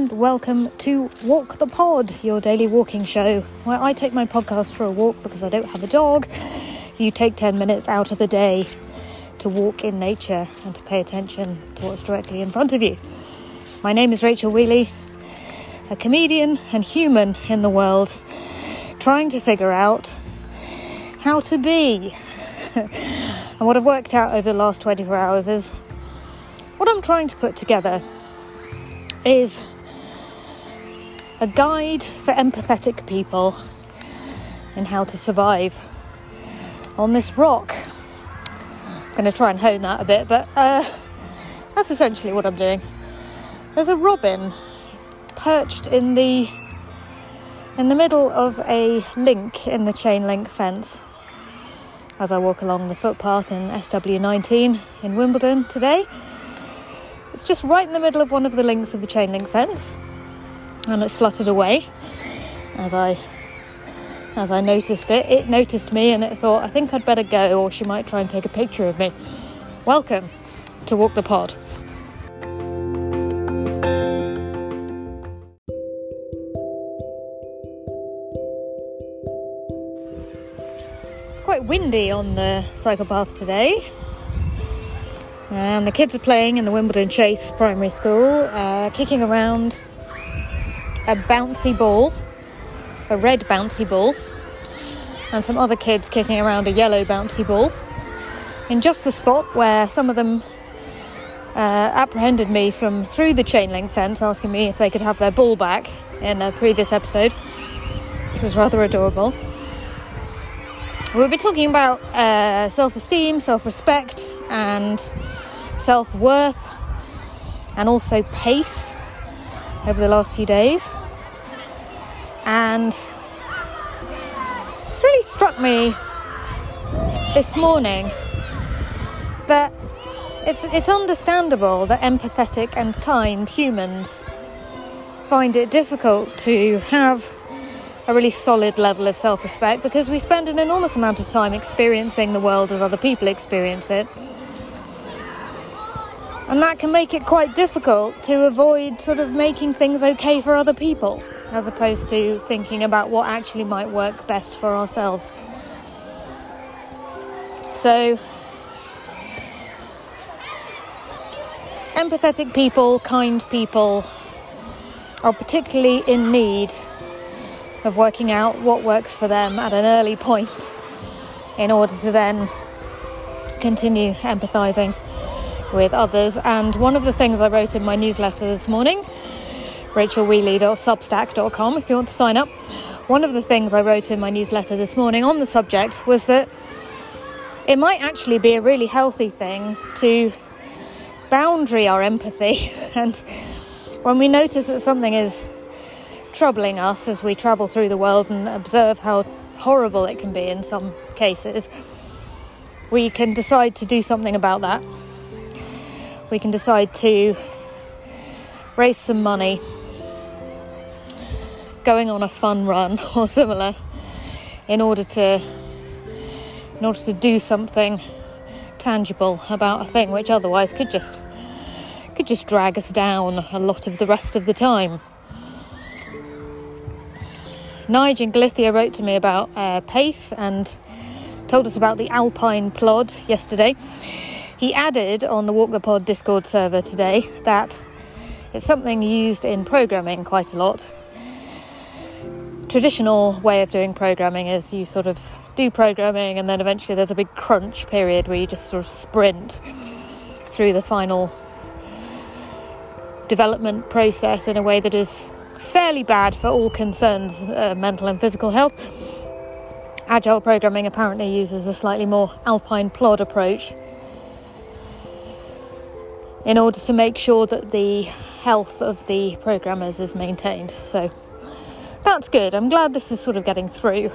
and welcome to Walk the Pod, your daily walking show, where I take my podcast for a walk because I don't have a dog. You take 10 minutes out of the day to walk in nature and to pay attention to what's directly in front of you. My name is Rachel Wheeley, a comedian and human in the world, trying to figure out how to be. and what I've worked out over the last 24 hours is what I'm trying to put together is a guide for empathetic people in how to survive on this rock. I'm going to try and hone that a bit, but uh, that's essentially what I'm doing. There's a robin perched in the in the middle of a link in the chain link fence as I walk along the footpath in SW19 in Wimbledon today. It's just right in the middle of one of the links of the chain link fence, and it's fluttered away as I as I noticed it. It noticed me and it thought, I think I'd better go, or she might try and take a picture of me. Welcome to Walk the Pod. It's quite windy on the cycle path today. And the kids are playing in the Wimbledon Chase Primary School, uh, kicking around a bouncy ball, a red bouncy ball, and some other kids kicking around a yellow bouncy ball. In just the spot where some of them uh, apprehended me from through the chain link fence, asking me if they could have their ball back in a previous episode, which was rather adorable. We'll be talking about uh, self esteem, self respect, and self worth, and also pace over the last few days. And it's really struck me this morning that it's, it's understandable that empathetic and kind humans find it difficult to have a really solid level of self respect because we spend an enormous amount of time experiencing the world as other people experience it. And that can make it quite difficult to avoid sort of making things okay for other people as opposed to thinking about what actually might work best for ourselves. So, empathetic people, kind people are particularly in need of working out what works for them at an early point in order to then continue empathizing with others. And one of the things I wrote in my newsletter this morning, rachelwheeley.substack.com, if you want to sign up, one of the things I wrote in my newsletter this morning on the subject was that it might actually be a really healthy thing to boundary our empathy. and when we notice that something is troubling us as we travel through the world and observe how horrible it can be in some cases, we can decide to do something about that. We can decide to raise some money, going on a fun run or similar, in order to in order to do something tangible about a thing which otherwise could just could just drag us down a lot of the rest of the time. Nigel in wrote to me about uh, pace and told us about the Alpine plod yesterday. He added on the Walk the Pod Discord server today that it's something used in programming quite a lot. Traditional way of doing programming is you sort of do programming and then eventually there's a big crunch period where you just sort of sprint through the final development process in a way that is fairly bad for all concerns, uh, mental and physical health. Agile programming apparently uses a slightly more alpine plod approach in order to make sure that the health of the programmers is maintained. So that's good. I'm glad this is sort of getting through.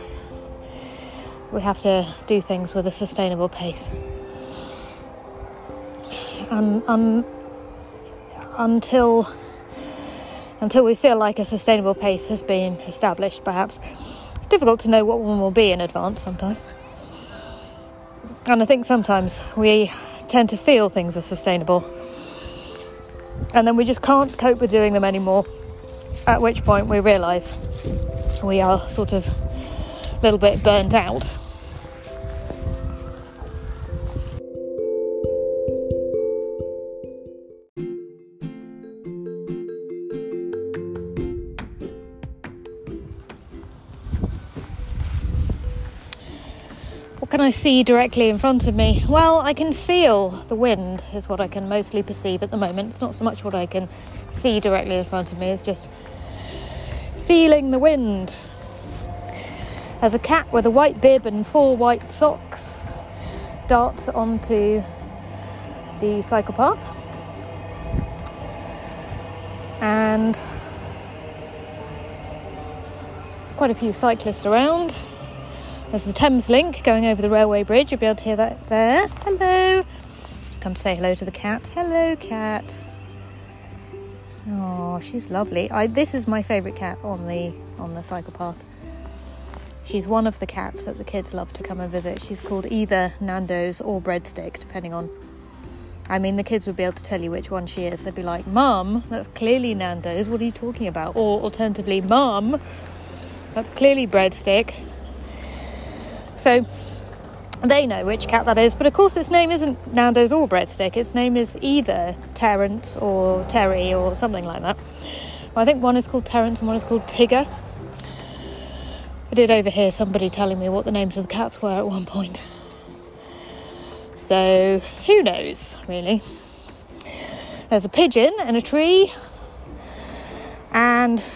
We have to do things with a sustainable pace. And um, until until we feel like a sustainable pace has been established, perhaps. It's difficult to know what one will be in advance sometimes. And I think sometimes we tend to feel things are sustainable. And then we just can't cope with doing them anymore. at which point we realise we are sort of a little bit burnt out. What can I see directly in front of me? Well, I can feel the wind, is what I can mostly perceive at the moment. It's not so much what I can see directly in front of me, it's just feeling the wind. As a cat with a white bib and four white socks darts onto the cycle path. And there's quite a few cyclists around. There's the Thameslink going over the railway bridge. You'll be able to hear that there. Hello. Just come to say hello to the cat. Hello, cat. Oh, she's lovely. I, this is my favourite cat on the on the cycle path. She's one of the cats that the kids love to come and visit. She's called either Nando's or Breadstick, depending on. I mean, the kids would be able to tell you which one she is. They'd be like, "Mum, that's clearly Nando's. What are you talking about?" Or alternatively, "Mum, that's clearly Breadstick." So they know which cat that is, but of course its name isn't Nando's or Breadstick. Its name is either Terence or Terry or something like that. Well, I think one is called Terence and one is called Tigger. I did overhear somebody telling me what the names of the cats were at one point. So who knows, really? There's a pigeon and a tree. And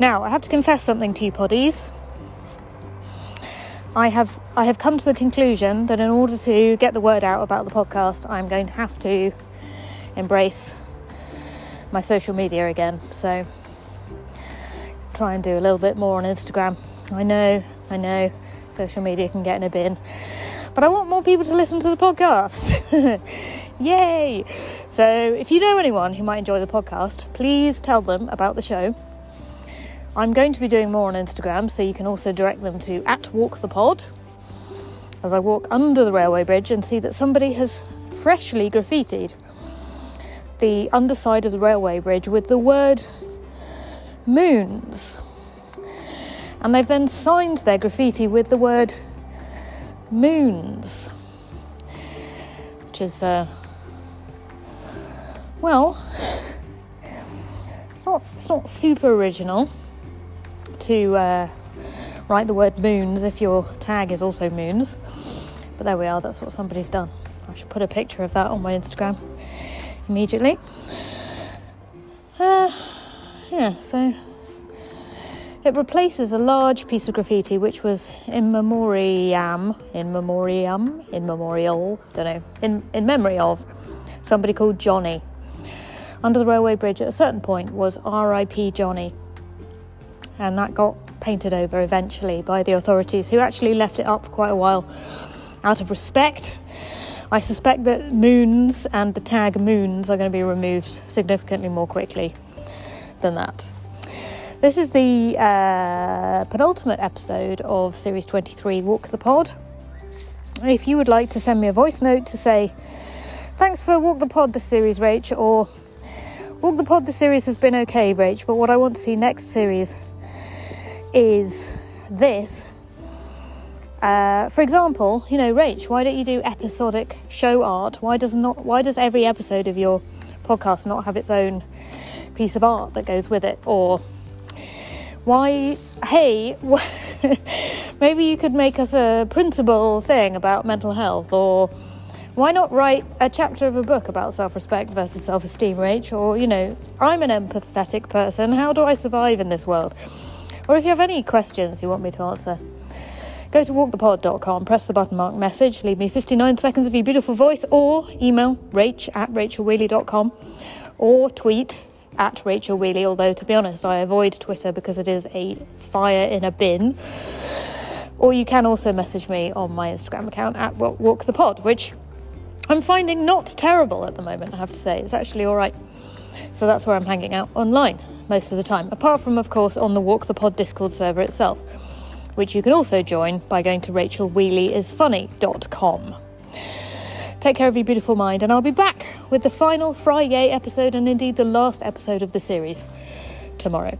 now I have to confess something to you, poddies. I have I have come to the conclusion that in order to get the word out about the podcast, I'm going to have to embrace my social media again. So try and do a little bit more on Instagram. I know, I know, social media can get in a bin, but I want more people to listen to the podcast. Yay! So if you know anyone who might enjoy the podcast, please tell them about the show I'm going to be doing more on Instagram, so you can also direct them to at Walk the Pod as I walk under the railway bridge and see that somebody has freshly graffitied the underside of the railway bridge with the word moons. And they've then signed their graffiti with the word moons, which is, uh, well, it's not, it's not super original to uh, write the word moons if your tag is also moons. But there we are, that's what somebody's done. I should put a picture of that on my Instagram immediately. Uh, yeah, so it replaces a large piece of graffiti which was in memoriam, in memoriam, in memorial, don't know, in, in memory of somebody called Johnny. Under the railway bridge at a certain point was R.I.P. Johnny and that got painted over eventually by the authorities who actually left it up for quite a while out of respect. I suspect that moons and the tag moons are going to be removed significantly more quickly than that. This is the uh, penultimate episode of Series 23 Walk the Pod. If you would like to send me a voice note to say, Thanks for Walk the Pod this series, Rach, or Walk the Pod this series has been okay, Rach, but what I want to see next series is this. Uh, for example, you know, Rach, why don't you do episodic show art? Why does not? Why does every episode of your podcast not have its own piece of art that goes with it? Or why? Hey, maybe you could make us a printable thing about mental health, or why not write a chapter of a book about self-respect versus self-esteem, Rach? Or you know, I'm an empathetic person. How do I survive in this world? Or if you have any questions you want me to answer, go to walkthepod.com, press the button marked message, leave me 59 seconds of your beautiful voice, or email rach at rachelwheeley.com, or tweet at Rachel Wheeley, although to be honest, I avoid Twitter because it is a fire in a bin. Or you can also message me on my Instagram account at walkthepod, which I'm finding not terrible at the moment, I have to say. It's actually all right. So that's where I'm hanging out online most of the time, apart from, of course, on the Walk the Pod Discord server itself, which you can also join by going to rachelwheeleyisfunny.com. Take care of your beautiful mind, and I'll be back with the final Friday episode and indeed the last episode of the series tomorrow.